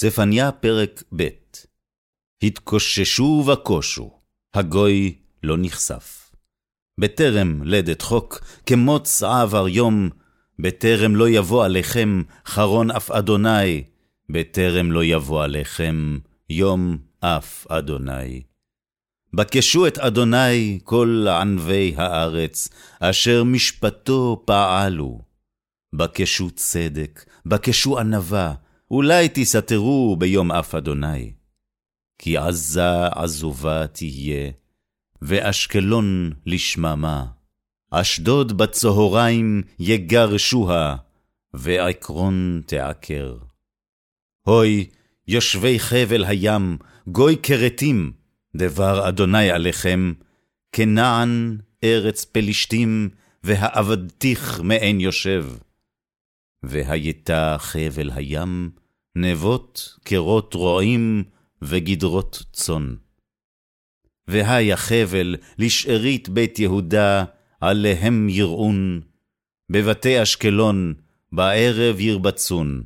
צפניה פרק ב' התקוששו וקושו, הגוי לא נחשף. בטרם לדת חוק, כמוץ עבר יום, בטרם לא יבוא עליכם חרון אף אדוני, בטרם לא יבוא עליכם יום אף אדוני. בקשו את אדוני כל ענבי הארץ, אשר משפטו פעלו. בקשו צדק, בקשו ענווה, אולי תסתרו ביום אף אדוני. כי עזה עזובה תהיה, ואשקלון לשממה. אשדוד בצהריים יגרשוה, ועקרון תעקר. הוי, יושבי חבל הים, גוי כרתים, דבר אדוני עליכם, כנען ארץ פלישתים, והעבדתיך מעין יושב. והייתה חבל הים, נבות קרות רועים, וגדרות צאן. והיה חבל לשארית בית יהודה, עליהם יראון, בבתי אשקלון, בערב ירבצון,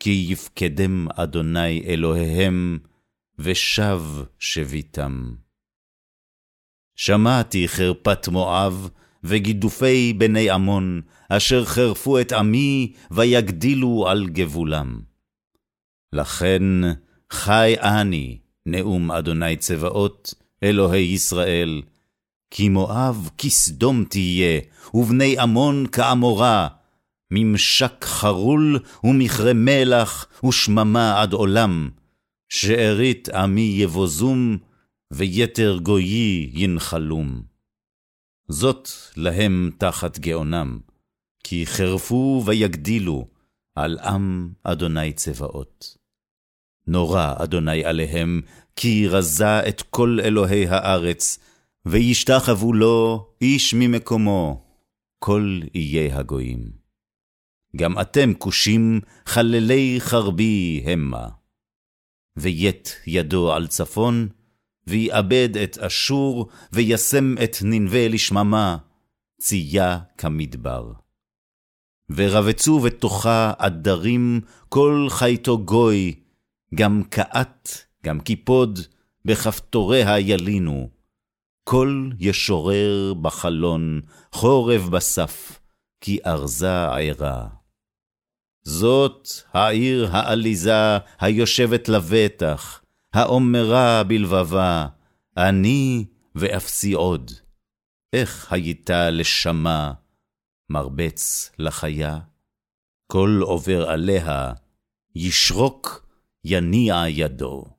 כי יפקדם אדוני אלוהיהם, ושב שביתם. שמעתי חרפת מואב, וגידופי בני עמון, אשר חרפו את עמי, ויגדילו על גבולם. לכן חי אני, נאום אדוני צבאות, אלוהי ישראל, כי מואב כסדום תהיה, ובני עמון כעמורה, ממשק חרול ומכרה מלח ושממה עד עולם, שארית עמי יבוזום, ויתר גויי ינחלום. זאת להם תחת גאונם, כי חרפו ויגדילו על עם אדוני צבאות. נורא אדוני עליהם, כי רזה את כל אלוהי הארץ, וישתחוו לו איש ממקומו, כל איי הגויים. גם אתם כושים חללי חרבי המה. וית ידו על צפון, ויאבד את אשור, וישם את ננבה לשממה, צייה כמדבר. ורבצו בתוכה עדרים, כל חייתו גוי, גם קאת, גם קיפוד, בכפתוריה ילינו. כל ישורר בחלון, חורב בסף, כי ארזה ערה. זאת העיר העליזה, היושבת לבטח, האומרה בלבבה, אני ואפסי עוד. איך הייתה לשמה, מרבץ לחיה? כל עובר עליה, ישרוק יניע ידו.